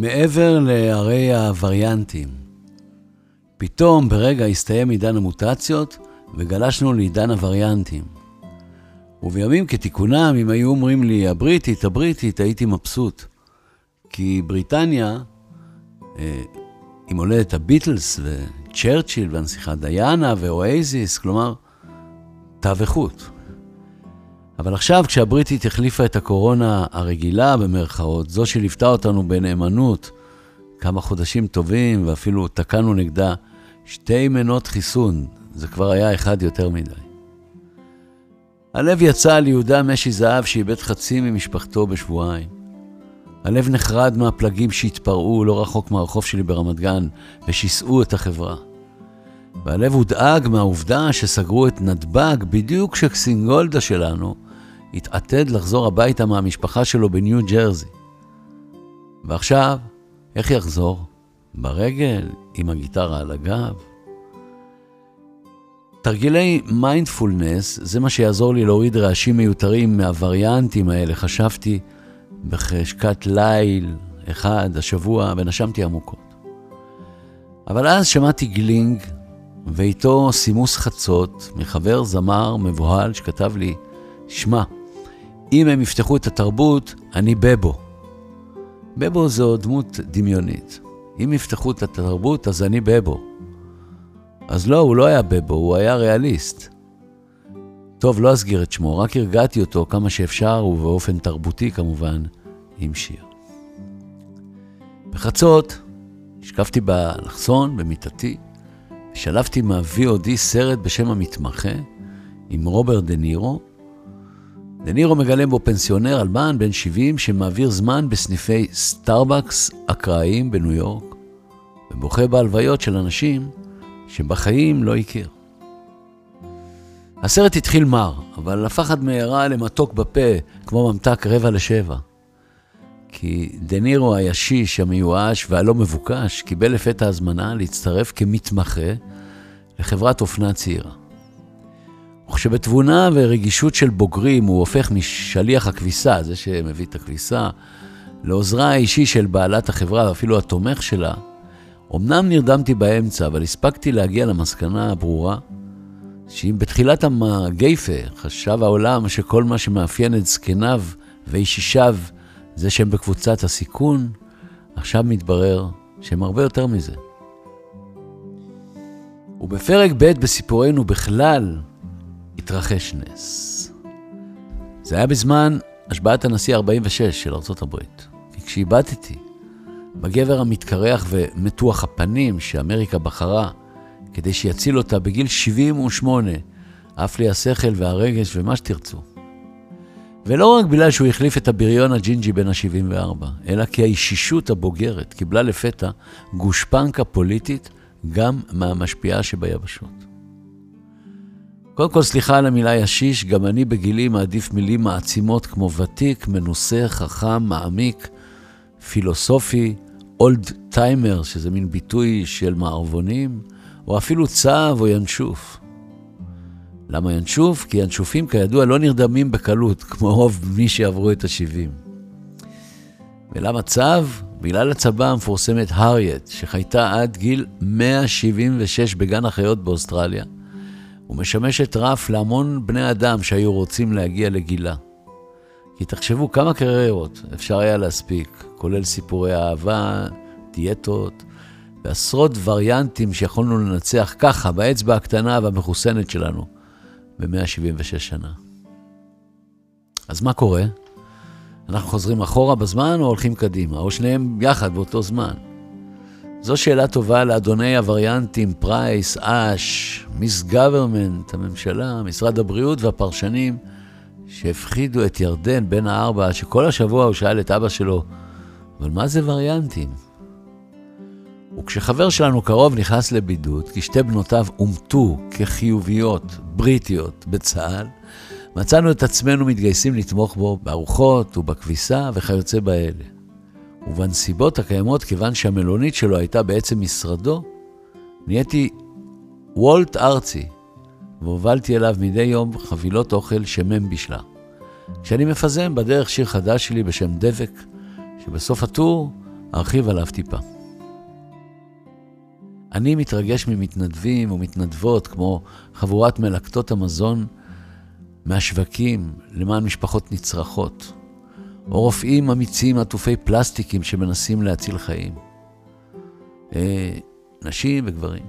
מעבר להרי הווריאנטים, פתאום ברגע הסתיים עידן המוטציות וגלשנו לעידן הווריאנטים. ובימים כתיקונם, אם היו אומרים לי הבריטית, הבריטית, הייתי מבסוט. כי בריטניה, אה, עם הולדת הביטלס וצ'רצ'יל והנסיכה דיאנה ואואזיס, כלומר, תו איכות. אבל עכשיו, כשהבריטית החליפה את הקורונה הרגילה, במרכאות, זו שליוותה אותנו בנאמנות כמה חודשים טובים, ואפילו תקענו נגדה שתי מנות חיסון, זה כבר היה אחד יותר מדי. הלב יצא על יהודה משי זהב שאיבד חצי ממשפחתו בשבועיים. הלב נחרד מהפלגים שהתפרעו לא רחוק מהרחוב שלי ברמת גן ושיסעו את החברה. והלב הודאג מהעובדה שסגרו את נתב"ג בדיוק כשקסינגולדה שלנו התעתד לחזור הביתה מהמשפחה שלו בניו ג'רזי. ועכשיו, איך יחזור? ברגל? עם הגיטרה על הגב? תרגילי מיינדפולנס זה מה שיעזור לי להוריד רעשים מיותרים מהווריאנטים האלה, חשבתי בחשכת ליל אחד השבוע ונשמתי עמוקות. אבל אז שמעתי גלינג ואיתו סימוס חצות מחבר זמר מבוהל שכתב לי, שמע, אם הם יפתחו את התרבות, אני בבו. בבו זו דמות דמיונית. אם יפתחו את התרבות, אז אני בבו. אז לא, הוא לא היה בבו, הוא היה ריאליסט. טוב, לא אסגיר את שמו, רק הרגעתי אותו כמה שאפשר, ובאופן תרבותי כמובן, עם שיר. בחצות, השקפתי באלכסון, במיטתי, ושלפתי מה-VOD סרט בשם המתמחה, עם רוברט דה נירו. דה נירו מגלם בו פנסיונר אלמן בן 70 שמעביר זמן בסניפי סטארבקס אקראיים בניו יורק, ובוכה בהלוויות של אנשים שבחיים לא הכיר. הסרט התחיל מר, אבל הפך עד מהרה למתוק בפה, כמו ממתק רבע לשבע. כי דה נירו הישיש, המיואש והלא מבוקש, קיבל לפתע הזמנה להצטרף כמתמחה לחברת אופנה צעירה. וכשבתבונה ורגישות של בוגרים הוא הופך משליח הכביסה, זה שמביא את הכביסה, לעוזרה האישי של בעלת החברה, ואפילו התומך שלה, אמנם נרדמתי באמצע, אבל הספקתי להגיע למסקנה הברורה שאם בתחילת המגייפה חשב העולם שכל מה שמאפיין את זקניו ואישישיו זה שהם בקבוצת הסיכון, עכשיו מתברר שהם הרבה יותר מזה. ובפרק ב' בסיפורנו בכלל התרחש נס. זה היה בזמן השבעת הנשיא ה-46 של ארה"ב. כי כשאיבדתי בגבר המתקרח ומתוח הפנים שאמריקה בחרה כדי שיציל אותה בגיל 78, עף לי השכל והרגש ומה שתרצו. ולא רק בגלל שהוא החליף את הבריון הג'ינג'י בן ה-74, אלא כי האישישות הבוגרת קיבלה לפתע גושפנקה פוליטית גם מהמשפיעה שביבשות. קודם כל, סליחה על המילה ישיש, גם אני בגילי מעדיף מילים מעצימות כמו ותיק, מנוסה, חכם, מעמיק, פילוסופי, אולד טיימר, שזה מין ביטוי של מערבונים, או אפילו צב או ינשוף. למה ינשוף? כי ינשופים כידוע לא נרדמים בקלות, כמו רוב מי שעברו את ה-70. ולמה צב? בגלל הצבה המפורסמת הריאט, שחייתה עד גיל 176 בגן החיות באוסטרליה, ומשמשת רף להמון בני אדם שהיו רוצים להגיע לגילה. כי תחשבו כמה קריירות אפשר היה להספיק, כולל סיפורי אהבה, דיאטות, ועשרות וריאנטים שיכולנו לנצח ככה, באצבע הקטנה והמחוסנת שלנו, ב-176 שנה. אז מה קורה? אנחנו חוזרים אחורה בזמן או הולכים קדימה, או שניהם יחד באותו זמן? זו שאלה טובה לאדוני הווריאנטים, please, ask, Miss Government, הממשלה, משרד הבריאות והפרשנים שהפחידו את ירדן בן הארבע, שכל השבוע הוא שאל את אבא שלו, אבל מה זה וריאנטים? וכשחבר שלנו קרוב נכנס לבידוד, כי שתי בנותיו אומתו כחיוביות, בריטיות, בצה"ל, מצאנו את עצמנו מתגייסים לתמוך בו בארוחות ובכביסה וכיוצא באלה. ובנסיבות הקיימות, כיוון שהמלונית שלו הייתה בעצם משרדו, נהייתי וולט ארצי, והובלתי אליו מדי יום חבילות אוכל שמם בישלה. כשאני מפזם בדרך שיר חדש שלי בשם דבק, שבסוף הטור ארחיב עליו טיפה. אני מתרגש ממתנדבים ומתנדבות כמו חבורת מלקטות המזון מהשווקים למען משפחות נצרכות, או רופאים אמיצים עטופי פלסטיקים שמנסים להציל חיים. אה, נשים וגברים.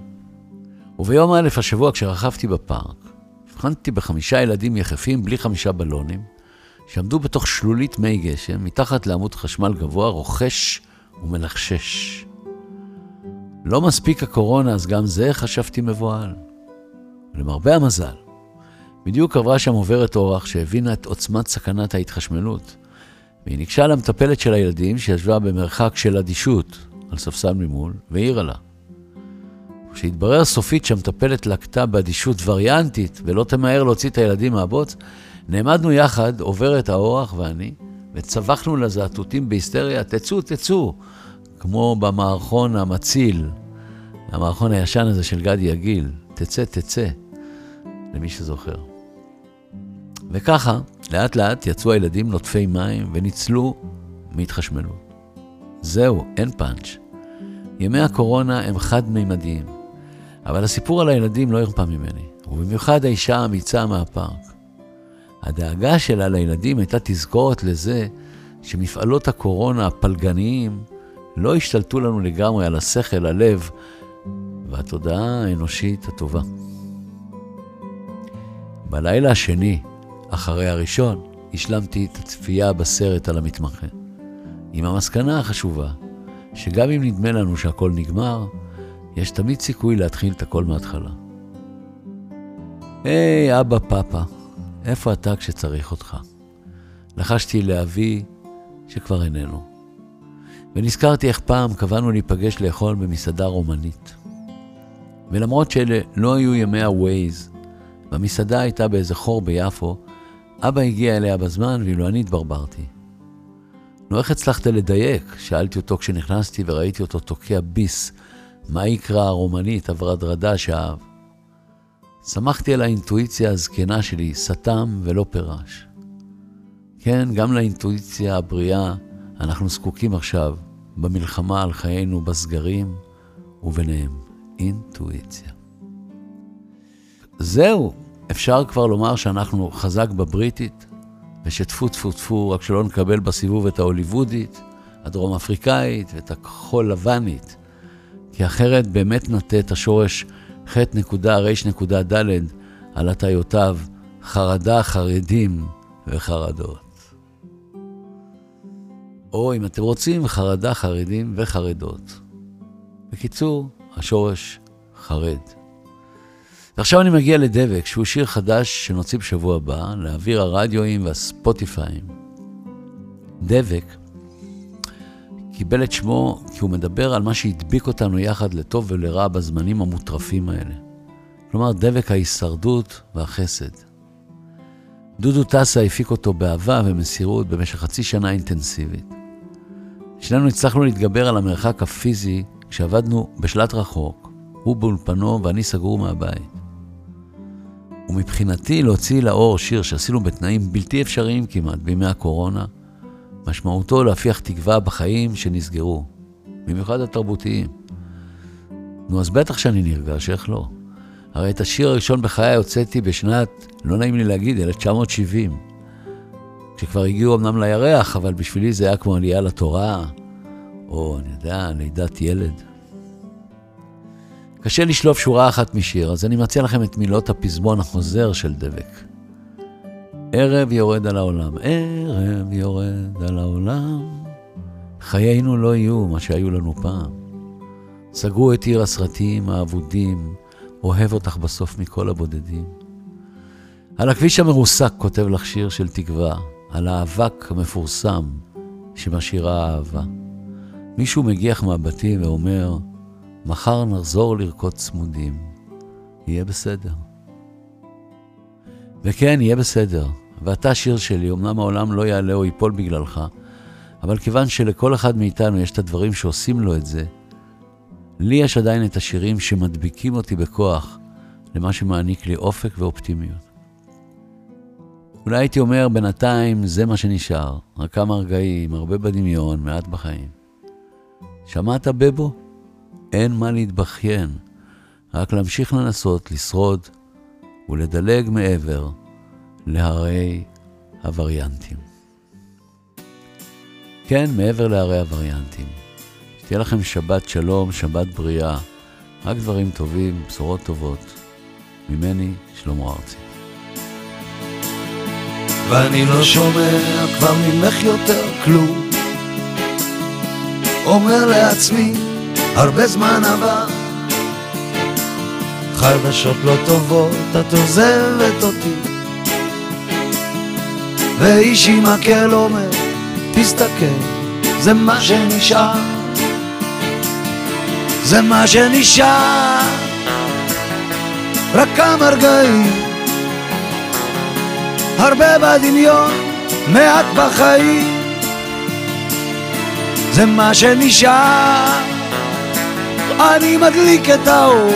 וביום א' השבוע, כשרכבתי בפארק, הבחנתי בחמישה ילדים יחפים בלי חמישה בלונים, שעמדו בתוך שלולית מי גשם, מתחת לעמוד חשמל גבוה, רוכש ומלחשש. לא מספיק הקורונה, אז גם זה חשבתי מבוהל. למרבה המזל, בדיוק עברה שם עוברת אורח שהבינה את עוצמת סכנת ההתחשמלות, והיא ניגשה למטפלת של הילדים שישבה במרחק של אדישות על ספסל ממול, והעירה לה. כשהתברר סופית שהמטפלת לקטה באדישות וריאנטית ולא תמהר להוציא את הילדים מהבוץ, נעמדנו יחד, עוברת האורח ואני, וצווחנו לזעתותים בהיסטריה, תצאו, תצאו, כמו במערכון המציל, המערכון הישן הזה של גדי יגיל, תצא, תצא, למי שזוכר. וככה, לאט לאט יצאו הילדים נוטפי מים וניצלו מהתחשמלות. זהו, אין פאנץ'. ימי הקורונה הם חד-מימדיים, אבל הסיפור על הילדים לא הרפה ממני, ובמיוחד האישה האמיצה מהפארק. הדאגה שלה לילדים הייתה תזכורת לזה שמפעלות הקורונה הפלגניים לא השתלטו לנו לגמרי על השכל, הלב והתודעה האנושית הטובה. בלילה השני, אחרי הראשון, השלמתי את הצפייה בסרט על המתמחה. עם המסקנה החשובה, שגם אם נדמה לנו שהכל נגמר, יש תמיד סיכוי להתחיל את הכל מההתחלה. היי, hey, אבא פאפה, איפה אתה כשצריך אותך? לחשתי לאבי שכבר איננו. ונזכרתי איך פעם קבענו להיפגש לאכול במסעדה רומנית. ולמרות שאלה לא היו ימי ה-Waze, והמסעדה הייתה באיזה חור ביפו, אבא הגיע אליה בזמן ואילו אני התברברתי. נו, איך הצלחת לדייק? שאלתי אותו כשנכנסתי וראיתי אותו תוקע ביס, מה יקרא הרומנית, הברדרדה שאהב. שמחתי על האינטואיציה הזקנה שלי, סתם ולא פירש. כן, גם לאינטואיציה הבריאה אנחנו זקוקים עכשיו במלחמה על חיינו בסגרים וביניהם אינטואיציה. זהו, אפשר כבר לומר שאנחנו חזק בבריטית, ושטפו טפו טפו, רק שלא נקבל בסיבוב את ההוליוודית, הדרום אפריקאית ואת הכחול לבנית, כי אחרת באמת נטה את השורש ח'.ר.ד' על הטיותיו חרדה, חרדים וחרדות. או אם אתם רוצים, חרדה, חרדים וחרדות. בקיצור, השורש חרד. ועכשיו אני מגיע לדבק, שהוא שיר חדש שנוציא בשבוע הבא, לאוויר הרדיואים והספוטיפיים. דבק קיבל את שמו כי הוא מדבר על מה שהדביק אותנו יחד לטוב ולרע בזמנים המוטרפים האלה. כלומר, דבק ההישרדות והחסד. דודו טסה הפיק אותו באהבה ומסירות במשך חצי שנה אינטנסיבית. שנינו הצלחנו להתגבר על המרחק הפיזי כשעבדנו בשלט רחוק, הוא באולפנו ואני סגור מהבית. ומבחינתי להוציא לאור שיר שעשינו בתנאים בלתי אפשריים כמעט בימי הקורונה, משמעותו להפיח תקווה בחיים שנסגרו, במיוחד התרבותיים. נו, אז בטח שאני נרגש, איך לא? הרי את השיר הראשון בחיי הוצאתי בשנת, לא נעים לי להגיד, 1970. כשכבר הגיעו אמנם לירח, אבל בשבילי זה היה כמו עלייה לתורה, או, אני יודע, לידת ילד. קשה לשלוף שורה אחת משיר, אז אני מציע לכם את מילות הפזמון החוזר של דבק. ערב יורד על העולם, ערב יורד על העולם, חיינו לא יהיו מה שהיו לנו פעם. סגרו את עיר הסרטים האבודים, אוהב אותך בסוף מכל הבודדים. על הכביש המרוסק כותב לך שיר של תקווה, על האבק המפורסם שמשאירה האהבה. מישהו מגיח מהבתים ואומר, מחר נחזור לרקוד צמודים, יהיה בסדר. וכן, יהיה בסדר. ואתה שיר שלי, אמנם העולם לא יעלה או ייפול בגללך, אבל כיוון שלכל אחד מאיתנו יש את הדברים שעושים לו את זה, לי יש עדיין את השירים שמדביקים אותי בכוח למה שמעניק לי אופק ואופטימיות. אולי הייתי אומר, בינתיים זה מה שנשאר, רק כמה רגעים, הרבה בדמיון, מעט בחיים. שמעת בבו? אין מה להתבכיין, רק להמשיך לנסות לשרוד ולדלג מעבר להרי הווריאנטים. כן, מעבר להרי הווריאנטים. שתהיה לכם שבת שלום, שבת בריאה, רק דברים טובים, בשורות טובות. ממני, שלמה ארצי. ואני לא שומע כבר ממך יותר כלום אומר לעצמי, הרבה זמן עבר. חדשות לא טובות, את עוזבת אותי. ואיש עם מקל אומר, תסתכל, זה מה שנשאר. זה מה שנשאר. רק כמה רגעים. הרבה בדמיון, מעט בחיים. זה מה שנשאר אני מדליק את האור.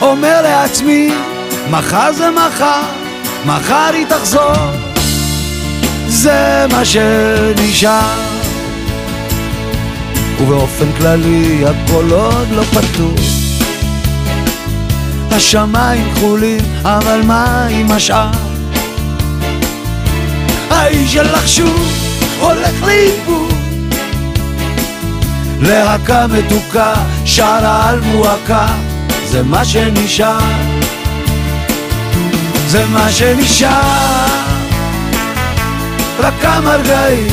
אומר לעצמי, מחר זה מחר, מחר היא תחזור. זה מה שנשאר. ובאופן כללי הכל עוד לא פתור. השמיים כחולים, אבל מה עם השאר? האיש שלך שוב הולך לאיבוד להקה מתוקה, שרה על מועקה, זה מה שנשאר. זה מה שנשאר. רק כמה רגעים.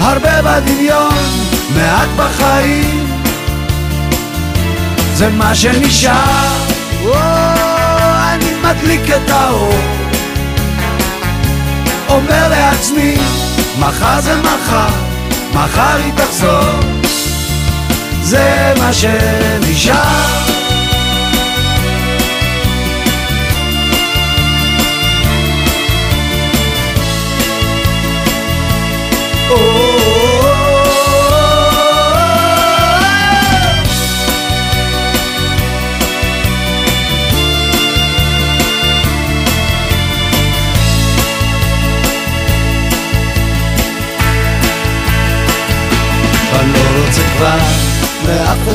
הרבה בדמיון, מעט בחיים. זה מה שנשאר, או, אני מדליק את האור. אומר לעצמי, מחר זה מחר, מחר היא תחזור. זה מה שנשאר. אני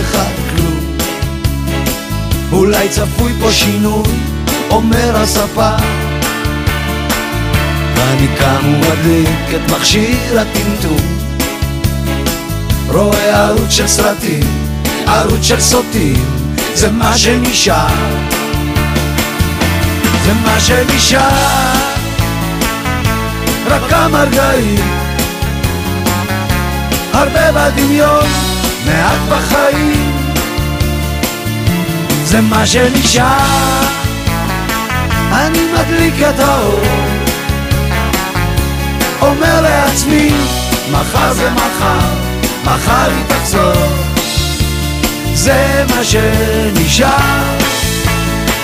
אחד כלום. אולי צפוי פה שינוי, אומר הספר ואני קם ומדליק את מכשיר הטמטום. רואה ערוץ של סרטים, ערוץ של סוטים זה מה שנשאר. זה מה שנשאר. רק כמה רגעים. הרבה בדמיון, מעט בחיים. זה מה שנשאר. אני מדליק את האור. אומר לעצמי, מחר זה מחר, מחר היא תחזור. זה מה שנשאר.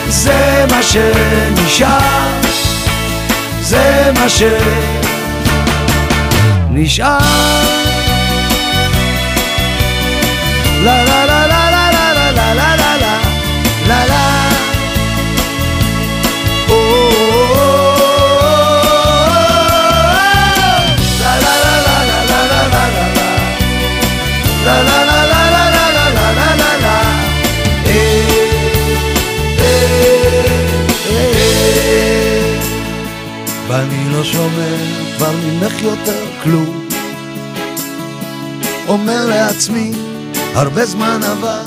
זה מה שנשאר. זה מה שנשאר Oh, oh, oh, la la la la la la la la la Eh, eh, eh ואני לא שומע כבר ממך יותר כלום אומר לעצמי הרבה זמן עבר.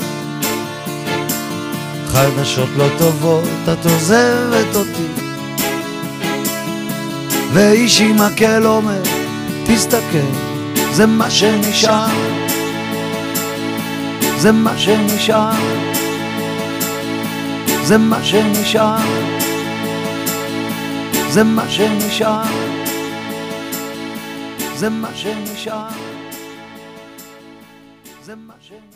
חדשות לא טובות, את עוזבת אותי. ואיש עם מקל אומר, תסתכל, זה מה שנשאר. זה מה שנשאר. זה מה שנשאר. זה מה שנשאר. זה מה שנשאר te